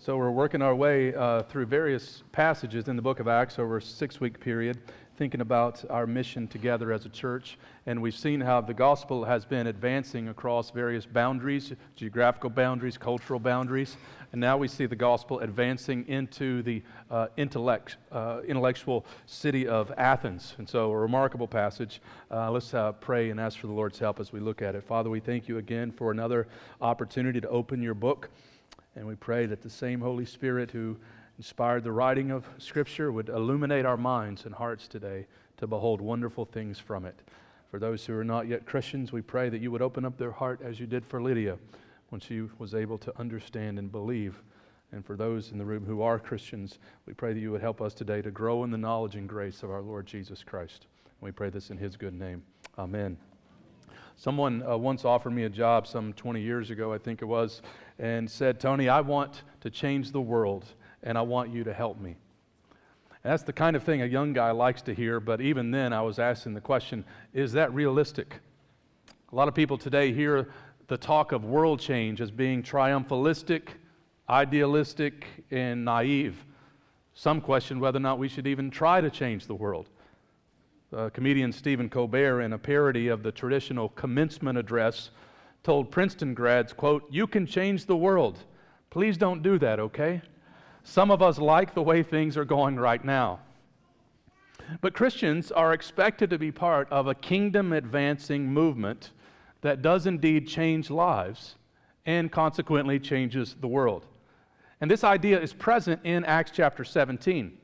So we're working our way uh, through various passages in the book of Acts over a six week period, thinking about our mission together as a church. And we've seen how the gospel has been advancing across various boundaries, geographical boundaries, cultural boundaries. And now we see the gospel advancing into the uh, intellect, uh, intellectual city of Athens. And so, a remarkable passage. Uh, let's uh, pray and ask for the Lord's help as we look at it. Father, we thank you again for another opportunity to open your book. And we pray that the same Holy Spirit who inspired the writing of Scripture would illuminate our minds and hearts today to behold wonderful things from it. For those who are not yet Christians, we pray that you would open up their heart as you did for Lydia when she was able to understand and believe. And for those in the room who are Christians, we pray that you would help us today to grow in the knowledge and grace of our Lord Jesus Christ. And we pray this in his good name. Amen. Someone uh, once offered me a job some 20 years ago, I think it was, and said, Tony, I want to change the world, and I want you to help me. And that's the kind of thing a young guy likes to hear, but even then I was asking the question is that realistic? A lot of people today hear the talk of world change as being triumphalistic, idealistic, and naive. Some question whether or not we should even try to change the world. Uh, comedian Stephen Colbert, in a parody of the traditional commencement address, told Princeton grads, quote, You can change the world. Please don't do that, okay? Some of us like the way things are going right now. But Christians are expected to be part of a kingdom advancing movement that does indeed change lives and consequently changes the world. And this idea is present in Acts chapter 17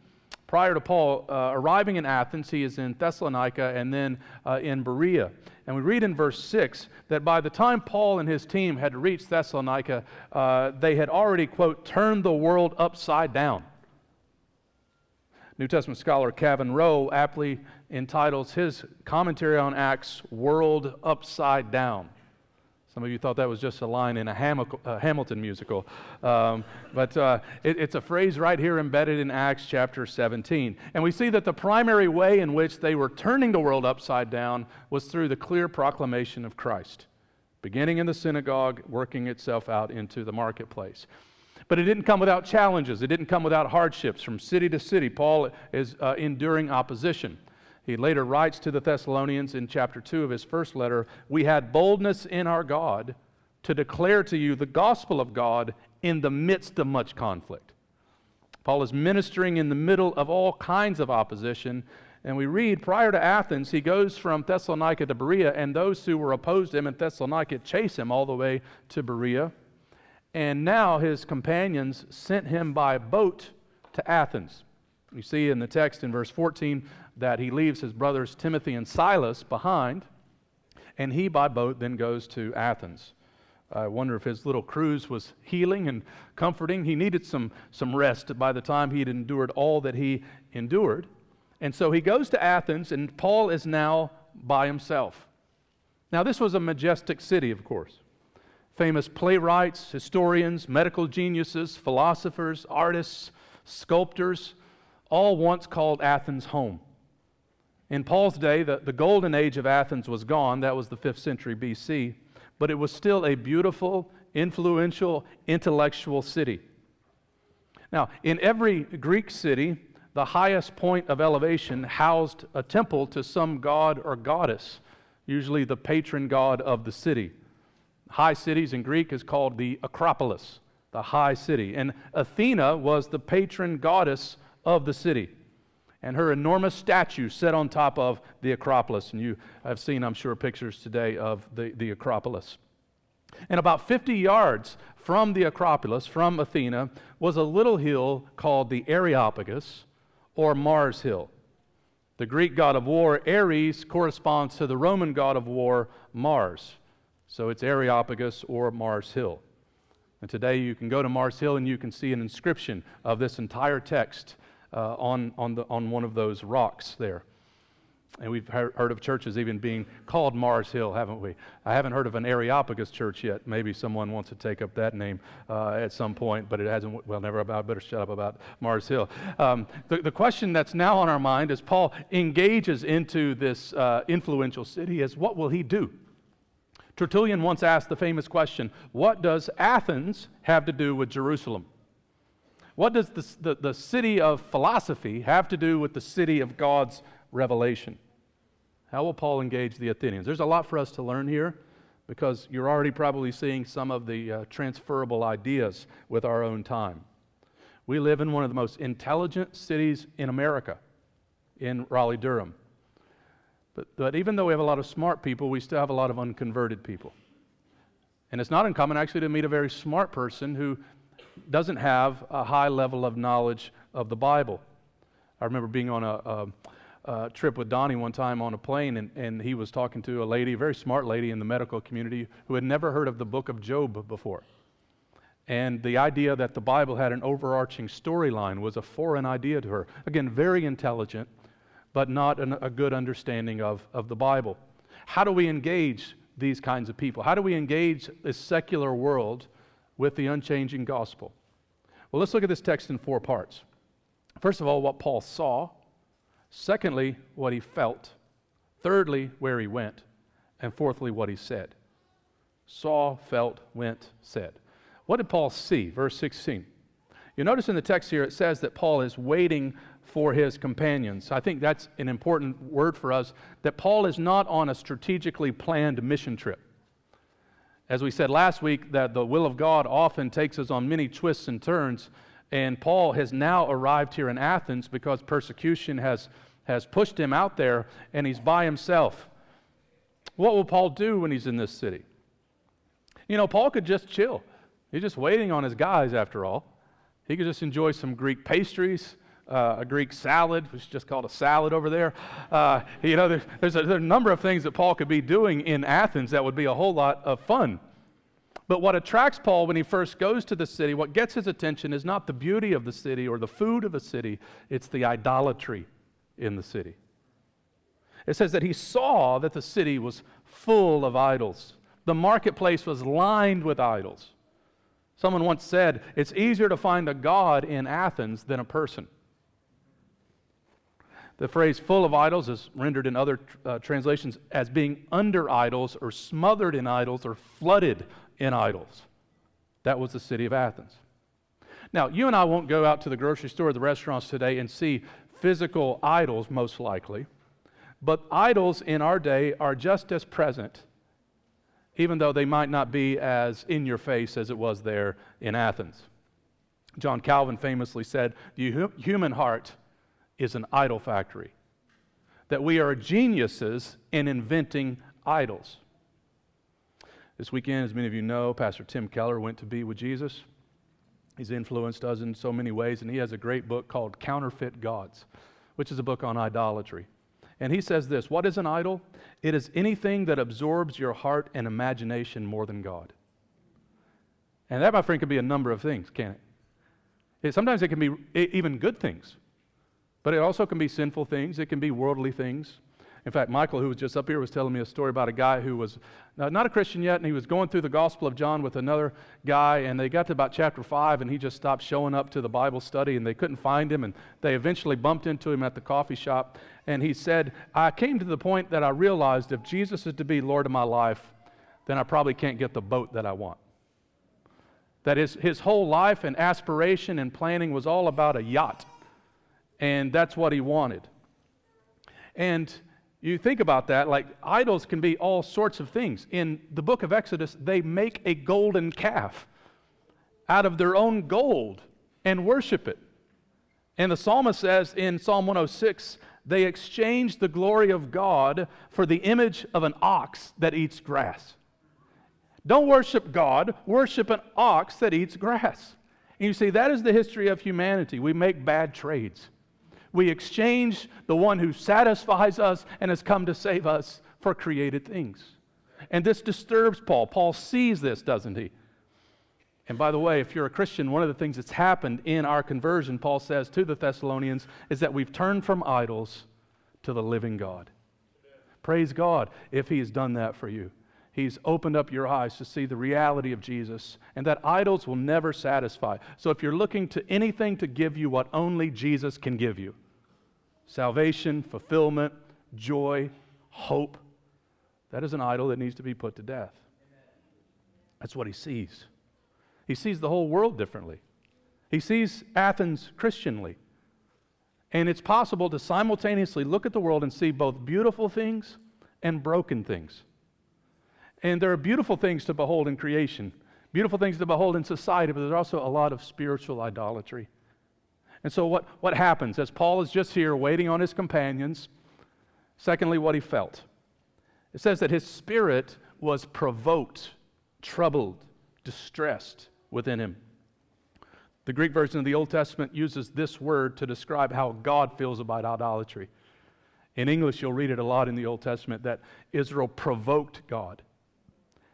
prior to Paul uh, arriving in Athens, he is in Thessalonica and then uh, in Berea. And we read in verse 6 that by the time Paul and his team had reached Thessalonica, uh, they had already, quote, turned the world upside down. New Testament scholar Kevin Rowe aptly entitles his commentary on Acts, World Upside Down. Some of you thought that was just a line in a Hamilton musical. Um, but uh, it, it's a phrase right here embedded in Acts chapter 17. And we see that the primary way in which they were turning the world upside down was through the clear proclamation of Christ, beginning in the synagogue, working itself out into the marketplace. But it didn't come without challenges, it didn't come without hardships. From city to city, Paul is uh, enduring opposition. He later writes to the Thessalonians in chapter 2 of his first letter We had boldness in our God to declare to you the gospel of God in the midst of much conflict. Paul is ministering in the middle of all kinds of opposition. And we read prior to Athens, he goes from Thessalonica to Berea, and those who were opposed to him in Thessalonica chase him all the way to Berea. And now his companions sent him by boat to Athens. You see in the text in verse 14 that he leaves his brothers Timothy and Silas behind, and he by boat then goes to Athens. I wonder if his little cruise was healing and comforting. He needed some, some rest by the time he had endured all that he endured. And so he goes to Athens, and Paul is now by himself. Now, this was a majestic city, of course. Famous playwrights, historians, medical geniuses, philosophers, artists, sculptors, all once called Athens home. In Paul's day, the, the golden age of Athens was gone. That was the 5th century BC. But it was still a beautiful, influential, intellectual city. Now, in every Greek city, the highest point of elevation housed a temple to some god or goddess, usually the patron god of the city. High cities in Greek is called the Acropolis, the high city. And Athena was the patron goddess of the city and her enormous statue set on top of the Acropolis. And you have seen, I'm sure, pictures today of the, the Acropolis. And about 50 yards from the Acropolis, from Athena, was a little hill called the Areopagus or Mars Hill. The Greek god of war, Ares, corresponds to the Roman god of war, Mars. So it's Areopagus or Mars Hill. And today you can go to Mars Hill and you can see an inscription of this entire text uh, on, on, the, on one of those rocks there. And we've heard of churches even being called Mars Hill, haven't we? I haven't heard of an Areopagus church yet. Maybe someone wants to take up that name uh, at some point, but it hasn't. Well, never about. Better shut up about Mars Hill. Um, the, the question that's now on our mind as Paul engages into this uh, influential city is what will he do? Tertullian once asked the famous question What does Athens have to do with Jerusalem? What does the, the, the city of philosophy have to do with the city of God's revelation? How will Paul engage the Athenians? There's a lot for us to learn here because you're already probably seeing some of the uh, transferable ideas with our own time. We live in one of the most intelligent cities in America, in Raleigh, Durham. But, but even though we have a lot of smart people, we still have a lot of unconverted people. And it's not uncommon actually to meet a very smart person who doesn't have a high level of knowledge of the Bible. I remember being on a, a, a trip with Donnie one time on a plane, and, and he was talking to a lady, a very smart lady in the medical community, who had never heard of the book of Job before. And the idea that the Bible had an overarching storyline was a foreign idea to her. Again, very intelligent, but not an, a good understanding of, of the Bible. How do we engage these kinds of people? How do we engage this secular world with the unchanging gospel? Well, let's look at this text in four parts. First of all, what Paul saw. Secondly, what he felt. Thirdly, where he went. And fourthly, what he said. Saw, felt, went, said. What did Paul see? Verse 16. You notice in the text here it says that Paul is waiting for his companions. I think that's an important word for us that Paul is not on a strategically planned mission trip. As we said last week, that the will of God often takes us on many twists and turns, and Paul has now arrived here in Athens because persecution has, has pushed him out there, and he's by himself. What will Paul do when he's in this city? You know, Paul could just chill. He's just waiting on his guys, after all. He could just enjoy some Greek pastries, uh, a Greek salad, which is just called a salad over there. Uh, you know, there's, there's, a, there's a number of things that Paul could be doing in Athens that would be a whole lot of fun. But what attracts Paul when he first goes to the city, what gets his attention is not the beauty of the city or the food of the city, it's the idolatry in the city. It says that he saw that the city was full of idols. The marketplace was lined with idols. Someone once said, It's easier to find a God in Athens than a person. The phrase full of idols is rendered in other uh, translations as being under idols or smothered in idols or flooded in idols. That was the city of Athens. Now, you and I won't go out to the grocery store or the restaurants today and see physical idols, most likely, but idols in our day are just as present, even though they might not be as in your face as it was there in Athens. John Calvin famously said, The human heart is an idol factory. That we are geniuses in inventing idols. This weekend, as many of you know, Pastor Tim Keller went to be with Jesus. He's influenced us in so many ways, and he has a great book called Counterfeit Gods, which is a book on idolatry. And he says this What is an idol? It is anything that absorbs your heart and imagination more than God. And that, my friend, can be a number of things, can't it? Sometimes it can be even good things. But it also can be sinful things, it can be worldly things. In fact, Michael, who was just up here, was telling me a story about a guy who was uh, not a Christian yet, and he was going through the Gospel of John with another guy, and they got to about chapter 5, and he just stopped showing up to the Bible study, and they couldn't find him, and they eventually bumped into him at the coffee shop, and he said, I came to the point that I realized if Jesus is to be Lord of my life, then I probably can't get the boat that I want. That his, his whole life and aspiration and planning was all about a yacht and that's what he wanted. And you think about that, like idols can be all sorts of things. In the book of Exodus, they make a golden calf out of their own gold and worship it. And the psalmist says in Psalm 106 they exchange the glory of God for the image of an ox that eats grass. Don't worship God, worship an ox that eats grass. And you see, that is the history of humanity. We make bad trades. We exchange the one who satisfies us and has come to save us for created things. And this disturbs Paul. Paul sees this, doesn't he? And by the way, if you're a Christian, one of the things that's happened in our conversion, Paul says to the Thessalonians, is that we've turned from idols to the living God. Praise God if He has done that for you. He's opened up your eyes to see the reality of Jesus and that idols will never satisfy. So if you're looking to anything to give you what only Jesus can give you, salvation, fulfillment, joy, hope. That is an idol that needs to be put to death. That's what he sees. He sees the whole world differently. He sees Athens Christianly. And it's possible to simultaneously look at the world and see both beautiful things and broken things. And there are beautiful things to behold in creation, beautiful things to behold in society, but there's also a lot of spiritual idolatry. And so, what, what happens as Paul is just here waiting on his companions? Secondly, what he felt. It says that his spirit was provoked, troubled, distressed within him. The Greek version of the Old Testament uses this word to describe how God feels about idolatry. In English, you'll read it a lot in the Old Testament that Israel provoked God,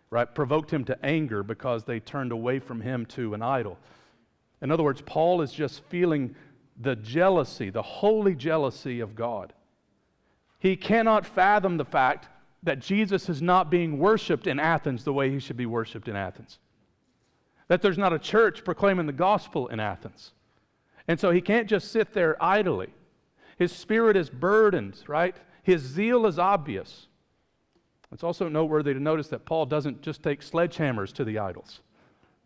right? Provoked him to anger because they turned away from him to an idol. In other words, Paul is just feeling the jealousy, the holy jealousy of God. He cannot fathom the fact that Jesus is not being worshiped in Athens the way he should be worshiped in Athens that there's not a church proclaiming the gospel in Athens. And so he can't just sit there idly. His spirit is burdened, right? His zeal is obvious. It's also noteworthy to notice that Paul doesn't just take sledgehammers to the idols,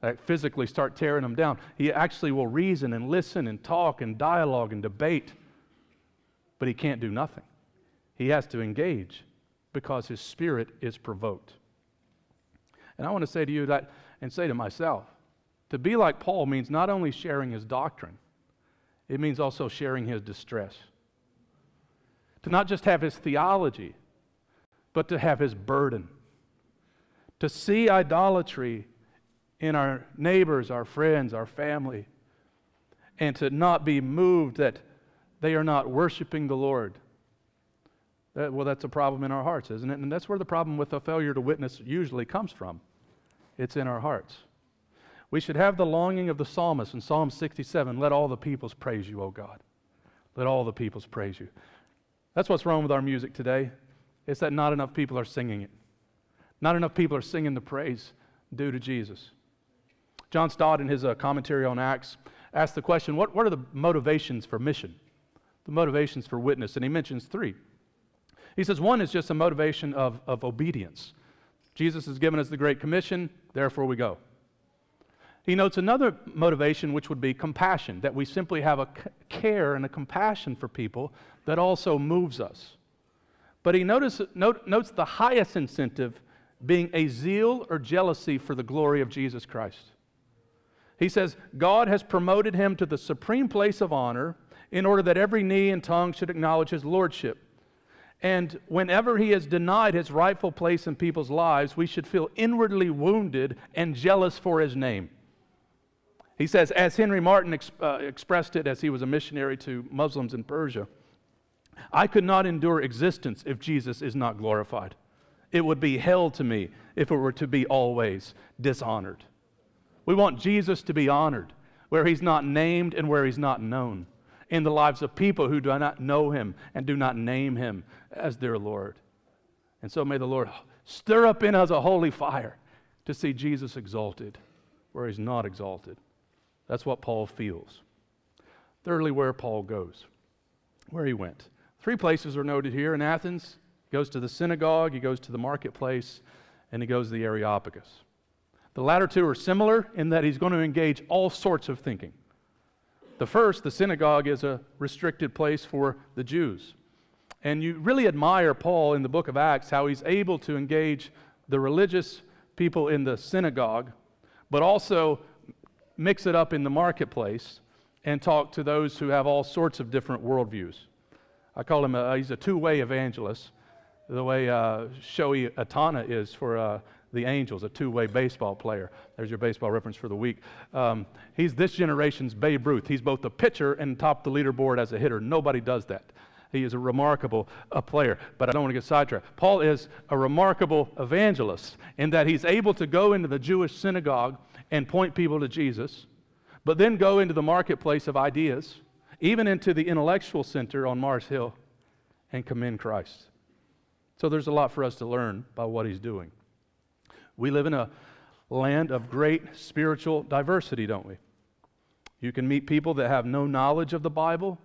like physically start tearing them down. He actually will reason and listen and talk and dialogue and debate, but he can't do nothing. He has to engage because his spirit is provoked. And I want to say to you that, and say to myself, to be like Paul means not only sharing his doctrine, it means also sharing his distress. To not just have his theology, but to have his burden. To see idolatry in our neighbors, our friends, our family, and to not be moved that they are not worshiping the Lord. That, well, that's a problem in our hearts, isn't it? And that's where the problem with a failure to witness usually comes from. It's in our hearts. We should have the longing of the psalmist in Psalm 67 let all the peoples praise you, O God. Let all the peoples praise you. That's what's wrong with our music today. It's that not enough people are singing it. Not enough people are singing the praise due to Jesus. John Stott, in his uh, commentary on Acts, asked the question what, what are the motivations for mission? The motivations for witness? And he mentions three. He says one is just a motivation of, of obedience. Jesus has given us the Great Commission, therefore we go. He notes another motivation, which would be compassion, that we simply have a care and a compassion for people that also moves us. But he notice, note, notes the highest incentive being a zeal or jealousy for the glory of Jesus Christ. He says, God has promoted him to the supreme place of honor in order that every knee and tongue should acknowledge his lordship. And whenever he has denied his rightful place in people's lives, we should feel inwardly wounded and jealous for his name. He says, as Henry Martyn uh, expressed it as he was a missionary to Muslims in Persia, I could not endure existence if Jesus is not glorified. It would be hell to me if it were to be always dishonored. We want Jesus to be honored where he's not named and where he's not known in the lives of people who do not know him and do not name him as their Lord. And so may the Lord stir up in us a holy fire to see Jesus exalted where he's not exalted. That's what Paul feels. Thirdly, where Paul goes, where he went. Three places are noted here in Athens. He goes to the synagogue, he goes to the marketplace, and he goes to the Areopagus. The latter two are similar in that he's going to engage all sorts of thinking. The first, the synagogue, is a restricted place for the Jews. And you really admire Paul in the book of Acts how he's able to engage the religious people in the synagogue, but also mix it up in the marketplace and talk to those who have all sorts of different worldviews. I call him a, he's a two-way evangelist, the way uh, Shohei Ohtani is for uh, the Angels, a two-way baseball player. There's your baseball reference for the week. Um, he's this generation's Babe Ruth. He's both a pitcher and top the leaderboard as a hitter. Nobody does that. He is a remarkable uh, player, but I don't want to get sidetracked. Paul is a remarkable evangelist in that he's able to go into the Jewish synagogue and point people to Jesus, but then go into the marketplace of ideas, even into the intellectual center on Mars Hill, and commend Christ. So there's a lot for us to learn by what he's doing. We live in a land of great spiritual diversity, don't we? You can meet people that have no knowledge of the Bible,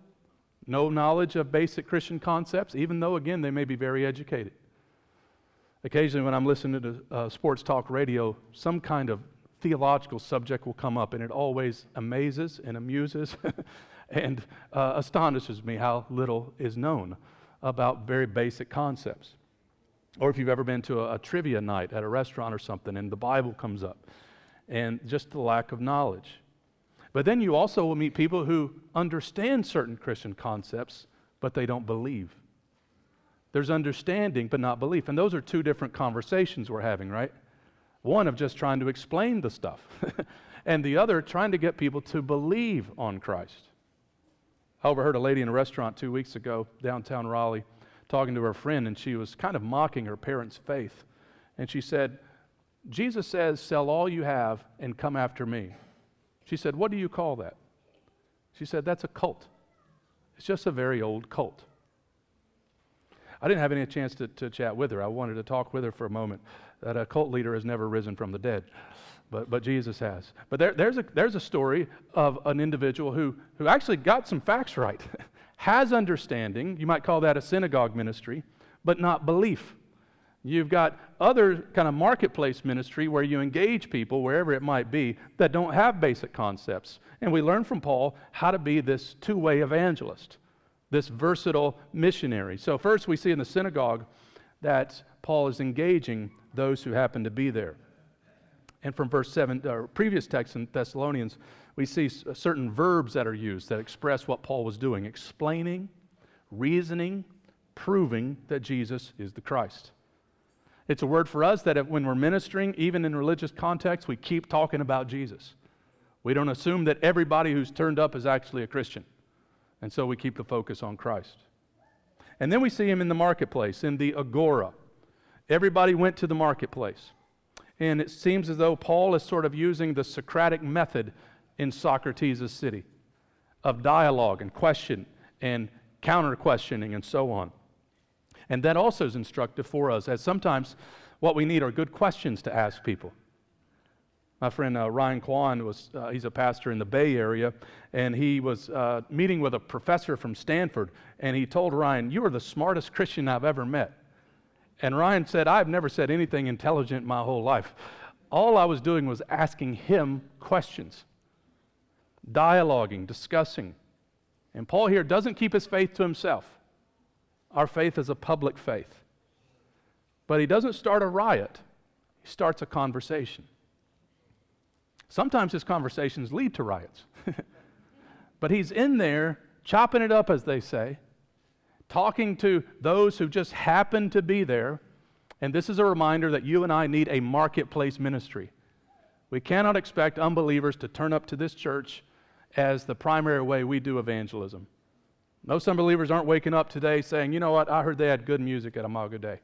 no knowledge of basic Christian concepts, even though, again, they may be very educated. Occasionally, when I'm listening to uh, sports talk radio, some kind of theological subject will come up, and it always amazes and amuses and uh, astonishes me how little is known about very basic concepts. Or if you've ever been to a, a trivia night at a restaurant or something, and the Bible comes up, and just the lack of knowledge. But then you also will meet people who understand certain Christian concepts, but they don't believe. There's understanding, but not belief. And those are two different conversations we're having, right? One of just trying to explain the stuff, and the other trying to get people to believe on Christ. I overheard a lady in a restaurant two weeks ago, downtown Raleigh, talking to her friend, and she was kind of mocking her parents' faith. And she said, Jesus says, Sell all you have and come after me. She said, What do you call that? She said, That's a cult. It's just a very old cult. I didn't have any chance to, to chat with her. I wanted to talk with her for a moment. That a cult leader has never risen from the dead, but, but Jesus has. But there, there's, a, there's a story of an individual who, who actually got some facts right, has understanding. You might call that a synagogue ministry, but not belief. You've got other kind of marketplace ministry where you engage people, wherever it might be, that don't have basic concepts. And we learn from Paul how to be this two way evangelist this versatile missionary. So, first, we see in the synagogue that Paul is engaging those who happen to be there. And from verse 7, or previous text in Thessalonians, we see uh, certain verbs that are used that express what Paul was doing explaining, reasoning, proving that Jesus is the Christ. It's a word for us that if, when we're ministering, even in religious context, we keep talking about Jesus. We don't assume that everybody who's turned up is actually a Christian. And so we keep the focus on Christ. And then we see him in the marketplace, in the agora. Everybody went to the marketplace. And it seems as though Paul is sort of using the Socratic method in Socrates' city of dialogue and question and counter questioning and so on. And that also is instructive for us, as sometimes what we need are good questions to ask people. My friend uh, Ryan Kwan was, uh, he's a pastor in the Bay Area, and he was uh, meeting with a professor from Stanford, and he told Ryan, You are the smartest Christian I've ever met. And Ryan said, I've never said anything intelligent my whole life. All I was doing was asking him questions, dialoguing, discussing. And Paul here doesn't keep his faith to himself. Our faith is a public faith. But he doesn't start a riot, he starts a conversation. Sometimes his conversations lead to riots. but he's in there chopping it up, as they say, talking to those who just happen to be there. And this is a reminder that you and I need a marketplace ministry. We cannot expect unbelievers to turn up to this church as the primary way we do evangelism. Most unbelievers aren't waking up today saying, you know what, I heard they had good music at Imago Dei.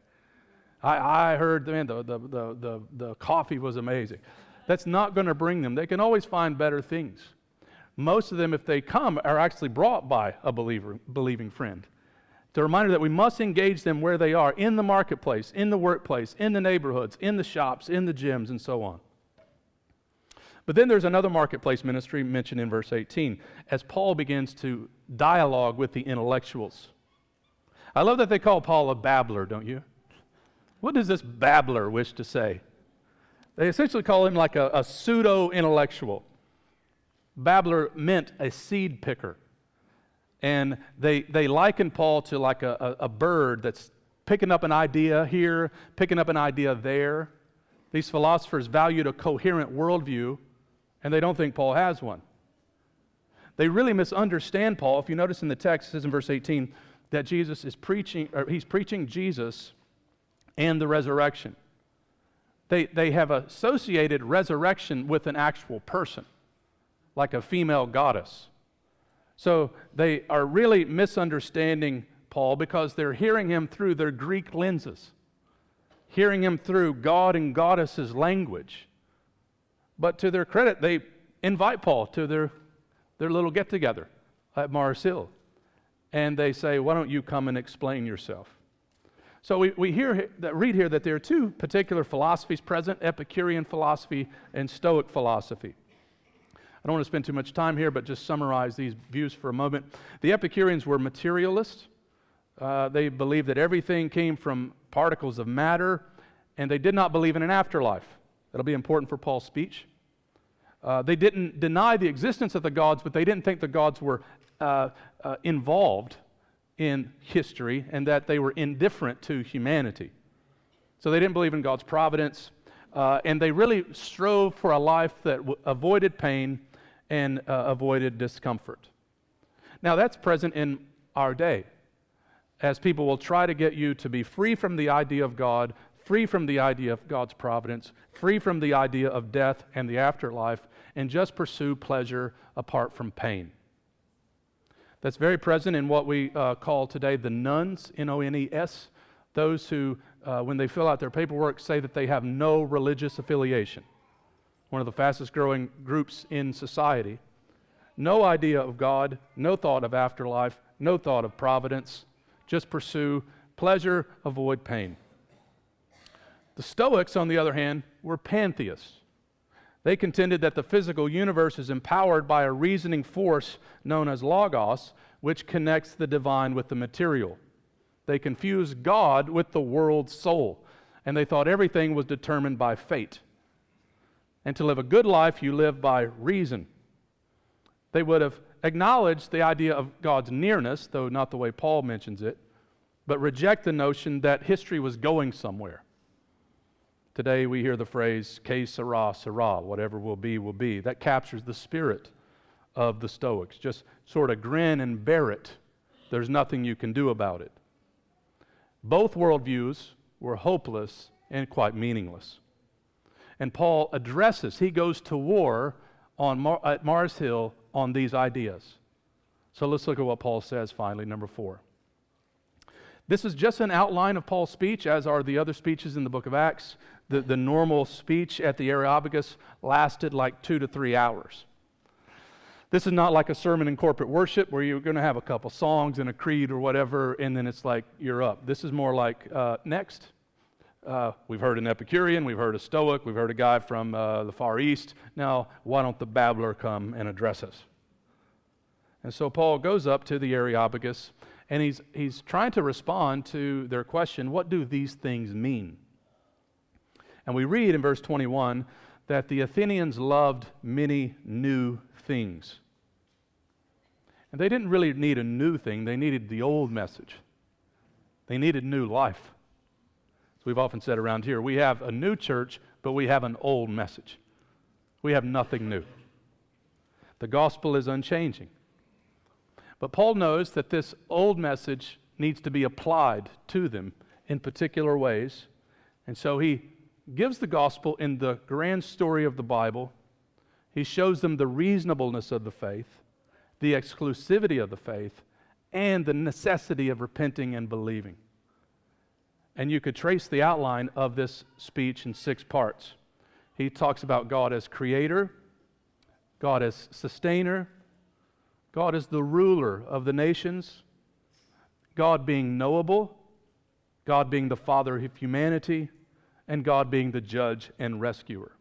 I, I heard man, the, the, the, the, the coffee was amazing. That's not going to bring them. They can always find better things. Most of them, if they come, are actually brought by a believer, believing friend. It's a reminder that we must engage them where they are in the marketplace, in the workplace, in the neighborhoods, in the shops, in the gyms, and so on. But then there's another marketplace ministry mentioned in verse 18 as Paul begins to dialogue with the intellectuals. I love that they call Paul a babbler, don't you? What does this babbler wish to say? They essentially call him like a, a pseudo intellectual. Babbler meant a seed picker. And they, they liken Paul to like a, a, a bird that's picking up an idea here, picking up an idea there. These philosophers valued a coherent worldview, and they don't think Paul has one. They really misunderstand Paul. If you notice in the text, it says in verse 18 that Jesus is preaching, or he's preaching Jesus and the resurrection. They, they have associated resurrection with an actual person, like a female goddess. So they are really misunderstanding Paul because they're hearing him through their Greek lenses, hearing him through God and goddesses language. But to their credit, they invite Paul to their, their little get together at Mars Hill. And they say, Why don't you come and explain yourself? So we, we hear that, read here that there are two particular philosophies present Epicurean philosophy and Stoic philosophy. I don't want to spend too much time here, but just summarize these views for a moment. The Epicureans were materialists. Uh, they believed that everything came from particles of matter, and they did not believe in an afterlife. That'll be important for Paul's speech. Uh, they didn't deny the existence of the gods, but they didn't think the gods were uh, uh, involved in history and that they were indifferent to humanity. So they didn't believe in God's providence, uh, and they really strove for a life that w- avoided pain and uh, avoided discomfort. Now, that's present in our day, as people will try to get you to be free from the idea of God, free from the idea of God's providence, free from the idea of death and the afterlife, and just pursue pleasure apart from pain. That's very present in what we uh, call today the nones, N O N E S, those who, uh, when they fill out their paperwork, say that they have no religious affiliation. One of the fastest growing groups in society. No idea of God, no thought of afterlife, no thought of providence. Just pursue pleasure, avoid pain. The Stoics, on the other hand, were pantheists. They contended that the physical universe is empowered by a reasoning force known as logos, which connects the divine with the material. They confused God with the world's soul, and they thought everything was determined by fate. And to live a good life, you live by reason. They would have acknowledged the idea of God's nearness, though not the way Paul mentions it, but reject the notion that history was going somewhere. Today we hear the phrase, que sera, sera, whatever will be, will be. That captures the spirit of the Stoics. Just sort of grin and bear it. There's nothing you can do about it. Both worldviews were hopeless and quite meaningless. And Paul addresses, he goes to war on Mar- at Mars Hill on these ideas. So let's look at what Paul says finally, number four. This is just an outline of Paul's speech, as are the other speeches in the book of Acts. The, the normal speech at the Areopagus lasted like two to three hours. This is not like a sermon in corporate worship where you're going to have a couple songs and a creed or whatever, and then it's like you're up. This is more like uh, next. Uh, we've heard an Epicurean, we've heard a Stoic, we've heard a guy from uh, the Far East. Now, why don't the babbler come and address us? And so Paul goes up to the Areopagus and he's, he's trying to respond to their question what do these things mean? And we read in verse 21 that the Athenians loved many new things. And they didn't really need a new thing, they needed the old message. They needed new life. As we've often said around here, we have a new church, but we have an old message. We have nothing new. The gospel is unchanging. But Paul knows that this old message needs to be applied to them in particular ways. And so he gives the gospel in the grand story of the Bible. He shows them the reasonableness of the faith, the exclusivity of the faith, and the necessity of repenting and believing. And you could trace the outline of this speech in six parts. He talks about God as creator, God as sustainer, God is the ruler of the nations, God being knowable, God being the father of humanity, and God being the judge and rescuer.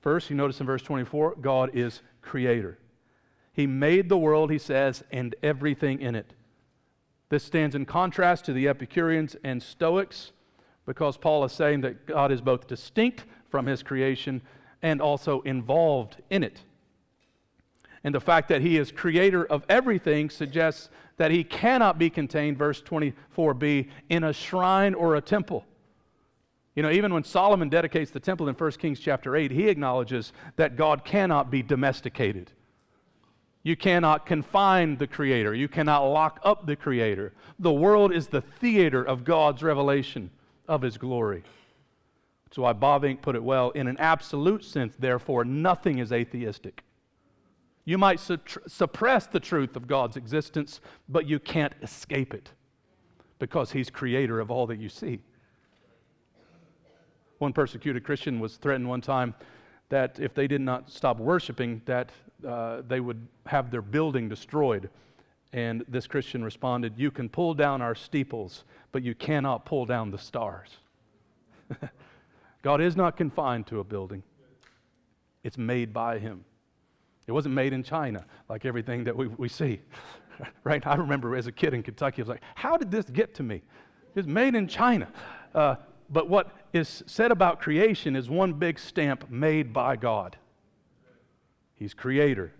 First, you notice in verse 24, God is creator. He made the world, he says, and everything in it. This stands in contrast to the Epicureans and Stoics because Paul is saying that God is both distinct from his creation and also involved in it. And the fact that he is creator of everything suggests that he cannot be contained, verse 24b, in a shrine or a temple. You know, even when Solomon dedicates the temple in 1 Kings chapter 8, he acknowledges that God cannot be domesticated. You cannot confine the Creator. You cannot lock up the Creator. The world is the theater of God's revelation of His glory. That's why Bavinck put it well in an absolute sense, therefore, nothing is atheistic. You might su- suppress the truth of God's existence, but you can't escape it because He's creator of all that you see. One persecuted Christian was threatened one time that if they did not stop worshiping, that uh, they would have their building destroyed. And this Christian responded, You can pull down our steeples, but you cannot pull down the stars. God is not confined to a building, it's made by Him. It wasn't made in China like everything that we, we see. right? I remember as a kid in Kentucky, I was like, how did this get to me? It's made in China. Uh, but what is said about creation is one big stamp made by God. He's creator.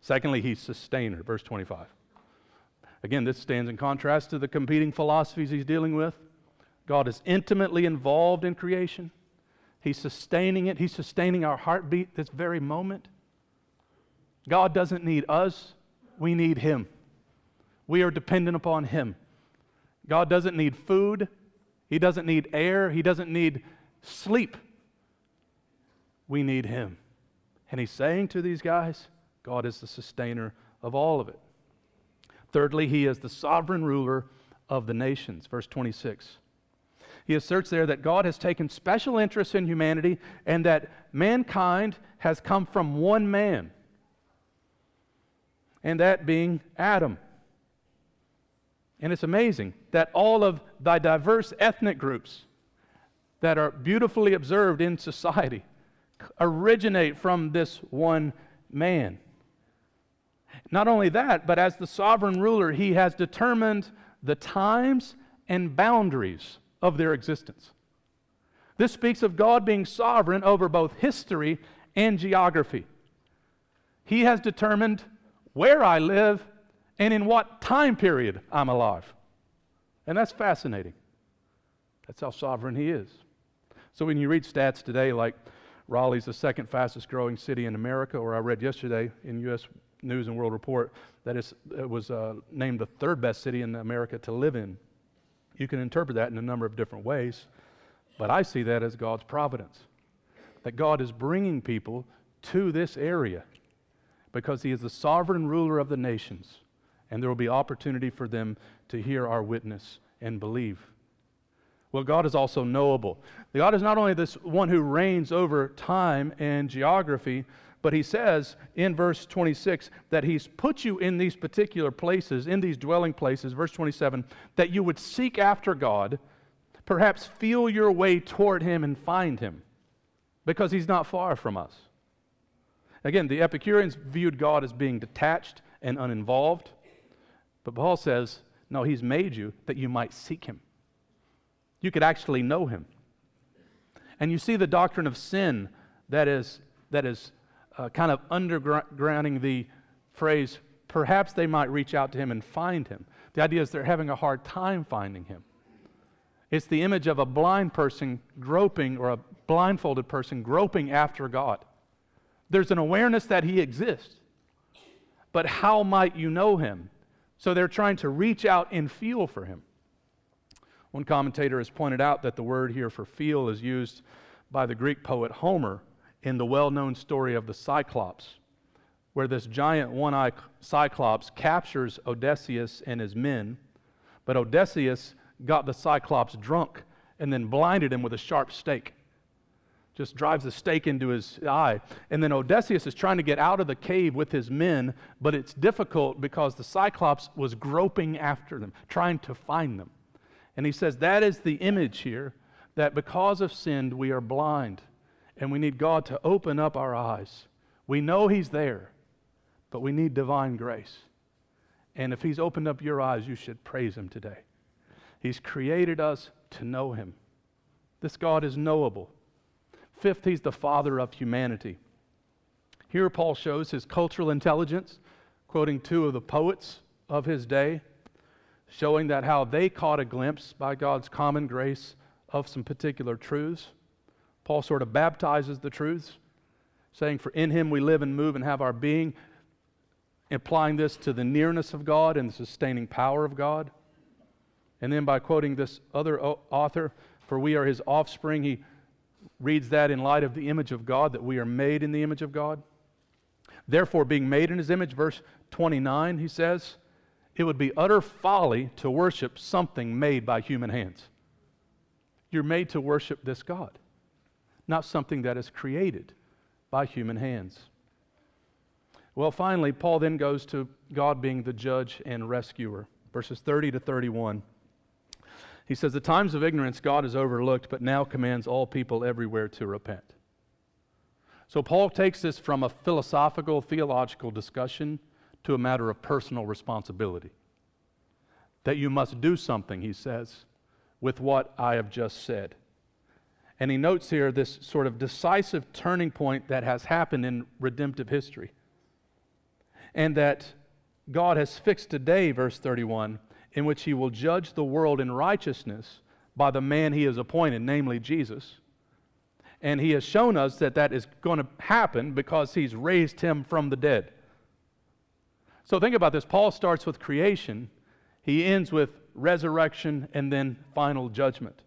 Secondly, he's sustainer. Verse 25. Again, this stands in contrast to the competing philosophies he's dealing with. God is intimately involved in creation. He's sustaining it. He's sustaining our heartbeat this very moment. God doesn't need us, we need Him. We are dependent upon Him. God doesn't need food, He doesn't need air, He doesn't need sleep. We need Him. And He's saying to these guys, God is the sustainer of all of it. Thirdly, He is the sovereign ruler of the nations. Verse 26. He asserts there that God has taken special interest in humanity and that mankind has come from one man, and that being Adam. And it's amazing that all of the diverse ethnic groups that are beautifully observed in society originate from this one man. Not only that, but as the sovereign ruler, he has determined the times and boundaries of their existence. This speaks of God being sovereign over both history and geography. He has determined where I live and in what time period I'm alive. And that's fascinating. That's how sovereign He is. So when you read stats today like Raleigh's the second fastest growing city in America, or I read yesterday in U.S. News and World Report that it was uh, named the third best city in America to live in. You can interpret that in a number of different ways, but I see that as God's providence. That God is bringing people to this area because He is the sovereign ruler of the nations, and there will be opportunity for them to hear our witness and believe. Well, God is also knowable. God is not only this one who reigns over time and geography, but he says in verse 26 that he's put you in these particular places, in these dwelling places, verse 27, that you would seek after God, perhaps feel your way toward him and find him, because he's not far from us. Again, the Epicureans viewed God as being detached and uninvolved, but Paul says, no, he's made you that you might seek him. You could actually know him. And you see the doctrine of sin that is, that is uh, kind of undergrounding the phrase, perhaps they might reach out to him and find him. The idea is they're having a hard time finding him. It's the image of a blind person groping or a blindfolded person groping after God. There's an awareness that he exists, but how might you know him? So they're trying to reach out and feel for him. One commentator has pointed out that the word here for feel is used by the Greek poet Homer in the well known story of the Cyclops, where this giant one eyed Cyclops captures Odysseus and his men, but Odysseus got the Cyclops drunk and then blinded him with a sharp stake. Just drives a stake into his eye. And then Odysseus is trying to get out of the cave with his men, but it's difficult because the Cyclops was groping after them, trying to find them. And he says that is the image here that because of sin, we are blind and we need God to open up our eyes. We know He's there, but we need divine grace. And if He's opened up your eyes, you should praise Him today. He's created us to know Him. This God is knowable. Fifth, He's the Father of humanity. Here, Paul shows his cultural intelligence, quoting two of the poets of his day, showing that how they caught a glimpse by God's common grace of some particular truths. Paul sort of baptizes the truths, saying, For in him we live and move and have our being, applying this to the nearness of God and the sustaining power of God. And then by quoting this other author, For we are his offspring, he reads that in light of the image of God, that we are made in the image of God. Therefore, being made in his image, verse 29, he says, it would be utter folly to worship something made by human hands. You're made to worship this God not something that is created by human hands. Well, finally, Paul then goes to God being the judge and rescuer, verses 30 to 31. He says, The times of ignorance God has overlooked, but now commands all people everywhere to repent. So Paul takes this from a philosophical, theological discussion to a matter of personal responsibility. That you must do something, he says, with what I have just said. And he notes here this sort of decisive turning point that has happened in redemptive history. and that God has fixed a day, verse 31, in which he will judge the world in righteousness by the man he has appointed, namely Jesus. And he has shown us that that is going to happen because he's raised him from the dead. So think about this. Paul starts with creation, he ends with resurrection and then final judgment.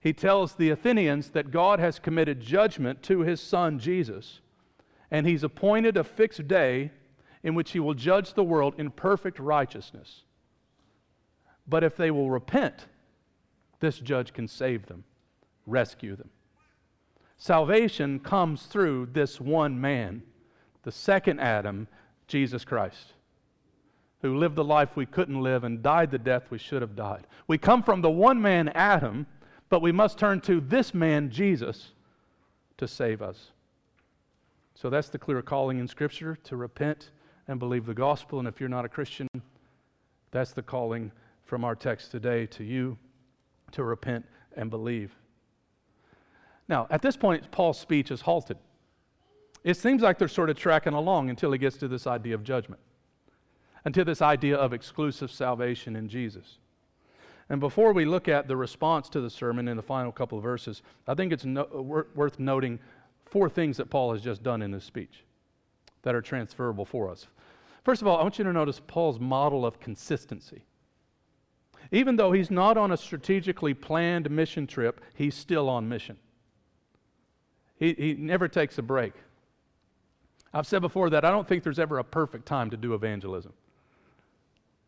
He tells the Athenians that God has committed judgment to his son Jesus, and he's appointed a fixed day in which he will judge the world in perfect righteousness. But if they will repent, this judge can save them, rescue them. Salvation comes through this one man, the second Adam, Jesus Christ, who lived the life we couldn't live and died the death we should have died. We come from the one man, Adam, but we must turn to this man, Jesus, to save us. So that's the clear calling in Scripture to repent and believe the gospel. And if you're not a Christian, that's the calling from our text today to you to repent and believe. Now, at this point, Paul's speech is halted. It seems like they're sort of tracking along until he gets to this idea of judgment, until this idea of exclusive salvation in Jesus. And before we look at the response to the sermon in the final couple of verses, I think it's no, worth noting four things that Paul has just done in this speech that are transferable for us. First of all, I want you to notice Paul's model of consistency. Even though he's not on a strategically planned mission trip, he's still on mission. He, he never takes a break. I've said before that I don't think there's ever a perfect time to do evangelism.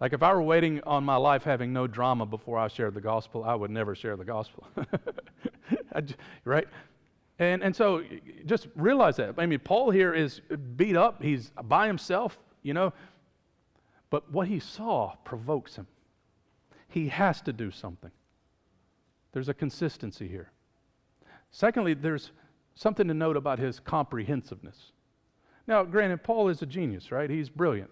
Like if I were waiting on my life having no drama before I shared the gospel, I would never share the gospel. right? And, and so just realize that. I mean, Paul here is beat up, he's by himself, you know, but what he saw provokes him. He has to do something. There's a consistency here. Secondly, there's something to note about his comprehensiveness. Now, granted, Paul is a genius, right? He's brilliant.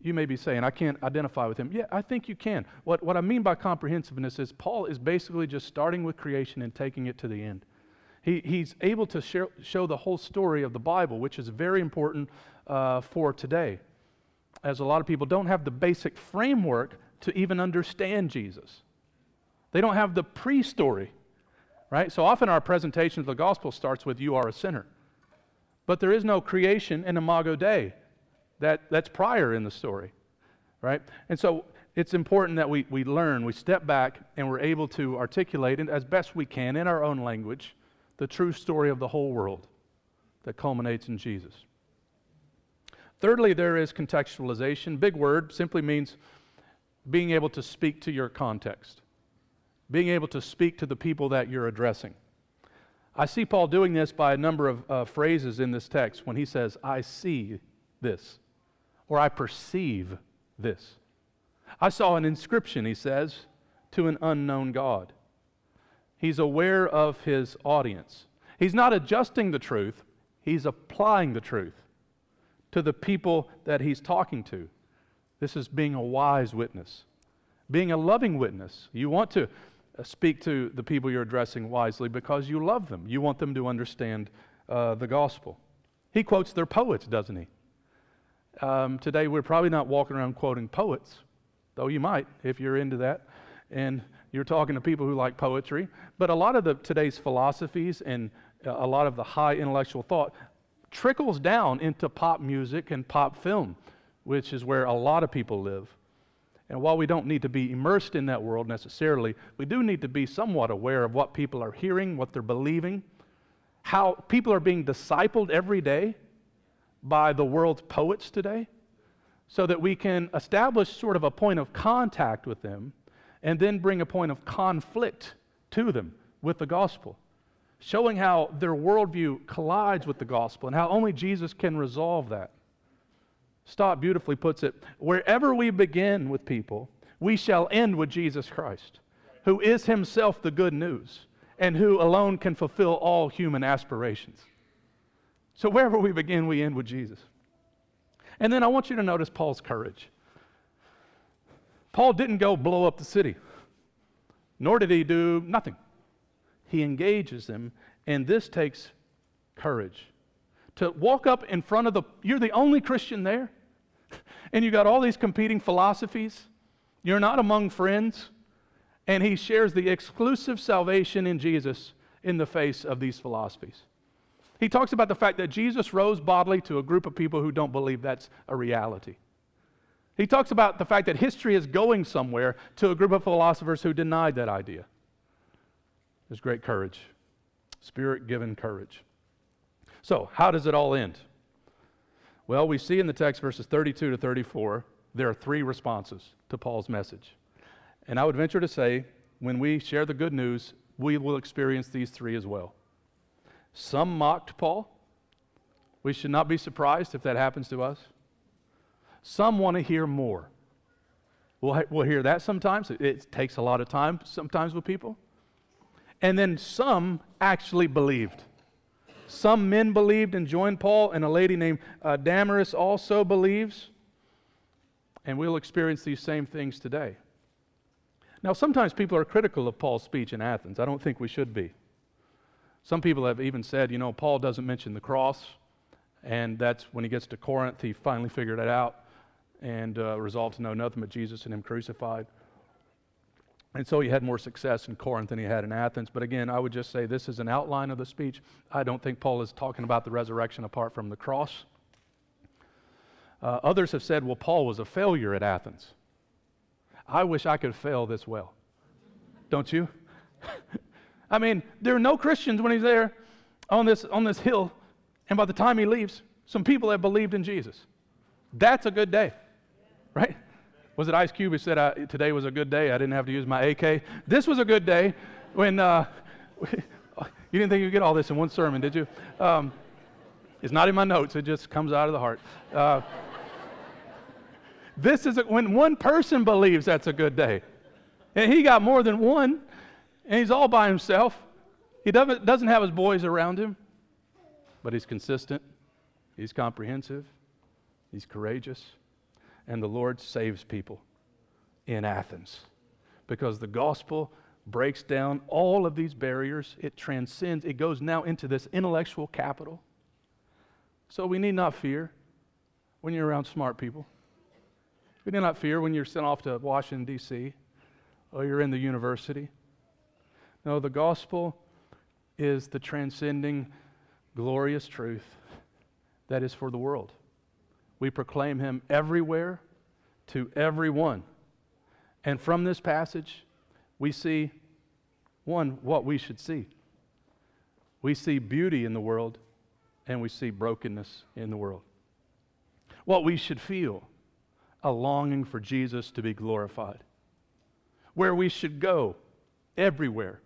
You may be saying, I can't identify with him. Yeah, I think you can. What, what I mean by comprehensiveness is Paul is basically just starting with creation and taking it to the end. He, he's able to share, show the whole story of the Bible, which is very important uh, for today, as a lot of people don't have the basic framework to even understand Jesus. They don't have the pre story, right? So often our presentation of the gospel starts with, You are a sinner. But there is no creation and imago Dei. That, that's prior in the story, right? And so it's important that we, we learn, we step back, and we're able to articulate, and as best we can in our own language, the true story of the whole world that culminates in Jesus. Thirdly, there is contextualization. Big word simply means being able to speak to your context, being able to speak to the people that you're addressing. I see Paul doing this by a number of uh, phrases in this text when he says, I see this, or I perceive this. I saw an inscription, he says, to an unknown God. He's aware of his audience. He's not adjusting the truth, he's applying the truth to the people that he's talking to. This is being a wise witness, being a loving witness. You want to uh, speak to the people you're addressing wisely because you love them. You want them to understand uh, the gospel. He quotes their poets, doesn't he? Um, today, we're probably not walking around quoting poets, though you might if you're into that. And you're talking to people who like poetry. But a lot of the, today's philosophies and uh, a lot of the high intellectual thought trickles down into pop music and pop film which is where a lot of people live. And while we don't need to be immersed in that world necessarily, we do need to be somewhat aware of what people are hearing, what they're believing, how people are being discipled every day by the world's poets today, so that we can establish sort of a point of contact with them and then bring a point of conflict to them with the gospel, showing how their worldview collides with the gospel and how only Jesus can resolve that. Stott beautifully puts it wherever we begin with people, we shall end with Jesus Christ, who is himself the good news and who alone can fulfill all human aspirations. So wherever we begin, we end with Jesus. And then I want you to notice Paul's courage. Paul didn't go blow up the city, nor did he do nothing. He engages them, and this takes courage to walk up in front of the, you're the only Christian there, and you got all these competing philosophies. You're not among friends. And he shares the exclusive salvation in Jesus in the face of these philosophies. He talks about the fact that Jesus rose bodily to a group of people who don't believe that's a reality. He talks about the fact that history is going somewhere to a group of philosophers who denied that idea. There's great courage, spirit given courage. So, how does it all end? Well, we see in the text, verses 32 to 34, there are three responses to Paul's message. And I would venture to say, when we share the good news, we will experience these three as well. Some mocked Paul. We should not be surprised if that happens to us. Some want to hear more. We'll, we'll hear that sometimes. It takes a lot of time sometimes with people. And then some actually believed. Some men believed and joined Paul, and a lady named uh, Damaris also believes. And we'll experience these same things today. Now, sometimes people are critical of Paul's speech in Athens. I don't think we should be. Some people have even said, you know, Paul doesn't mention the cross, and that's when he gets to Corinth, he finally figured it out and uh, resolved to know nothing but Jesus and Him crucified. And so he had more success in Corinth than he had in Athens. But again, I would just say this is an outline of the speech. I don't think Paul is talking about the resurrection apart from the cross. Uh, others have said, well, Paul was a failure at Athens. I wish I could fail this well. Don't you? I mean, there are no Christians when he's there on this, on this hill, and by the time he leaves, some people have believed in Jesus. That's a good day, right? Was it Ice Cube who said I, today was a good day? I didn't have to use my AK. This was a good day when uh, you didn't think you'd get all this in one sermon, did you? Um, it's not in my notes, it just comes out of the heart. Uh, this is a, when one person believes that's a good day. And he got more than one and he's all by himself. He doesn't, doesn't have his boys around him, but he's consistent, he's comprehensive, he's courageous, and the Lord saves people in Athens because the gospel breaks down all of these barriers. It transcends, it goes now into this intellectual capital. So we need not fear when you're around smart people. We need not fear when you're sent off to Washington, D.C., or you're in the university. No, the gospel is the transcending, glorious truth that is for the world. We proclaim him everywhere to everyone. And from this passage, we see one, what we should see. We see beauty in the world, and we see brokenness in the world. What we should feel a longing for Jesus to be glorified. Where we should go everywhere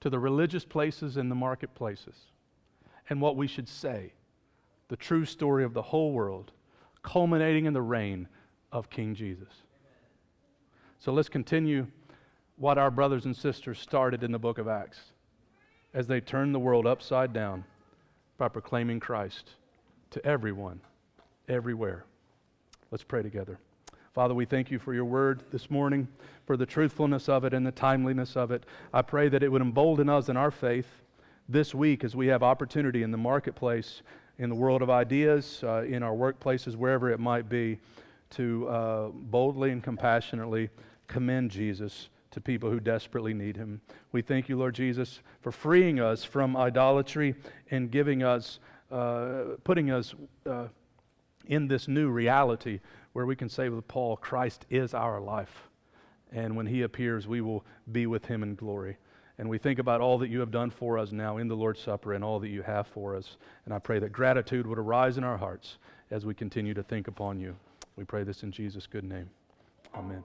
to the religious places and the marketplaces, and what we should say the true story of the whole world, culminating in the reign of King Jesus. So let's continue what our brothers and sisters started in the book of Acts as they turned the world upside down by proclaiming Christ to everyone, everywhere. Let's pray together. Father, we thank you for your word this morning, for the truthfulness of it and the timeliness of it. I pray that it would embolden us in our faith this week as we have opportunity in the marketplace, in the world of ideas, uh, in our workplaces, wherever it might be, to uh, boldly and compassionately commend Jesus to people who desperately need him. We thank you, Lord Jesus, for freeing us from idolatry and giving us, uh, putting us uh, in this new reality where we can say with Paul, Christ is our life. And when he appears, we will be with him in glory. And we think about all that you have done for us now in the Lord's Supper and all that you have for us. And I pray that gratitude would arise in our hearts as we continue to think upon you. We pray this in Jesus' good name. Amen.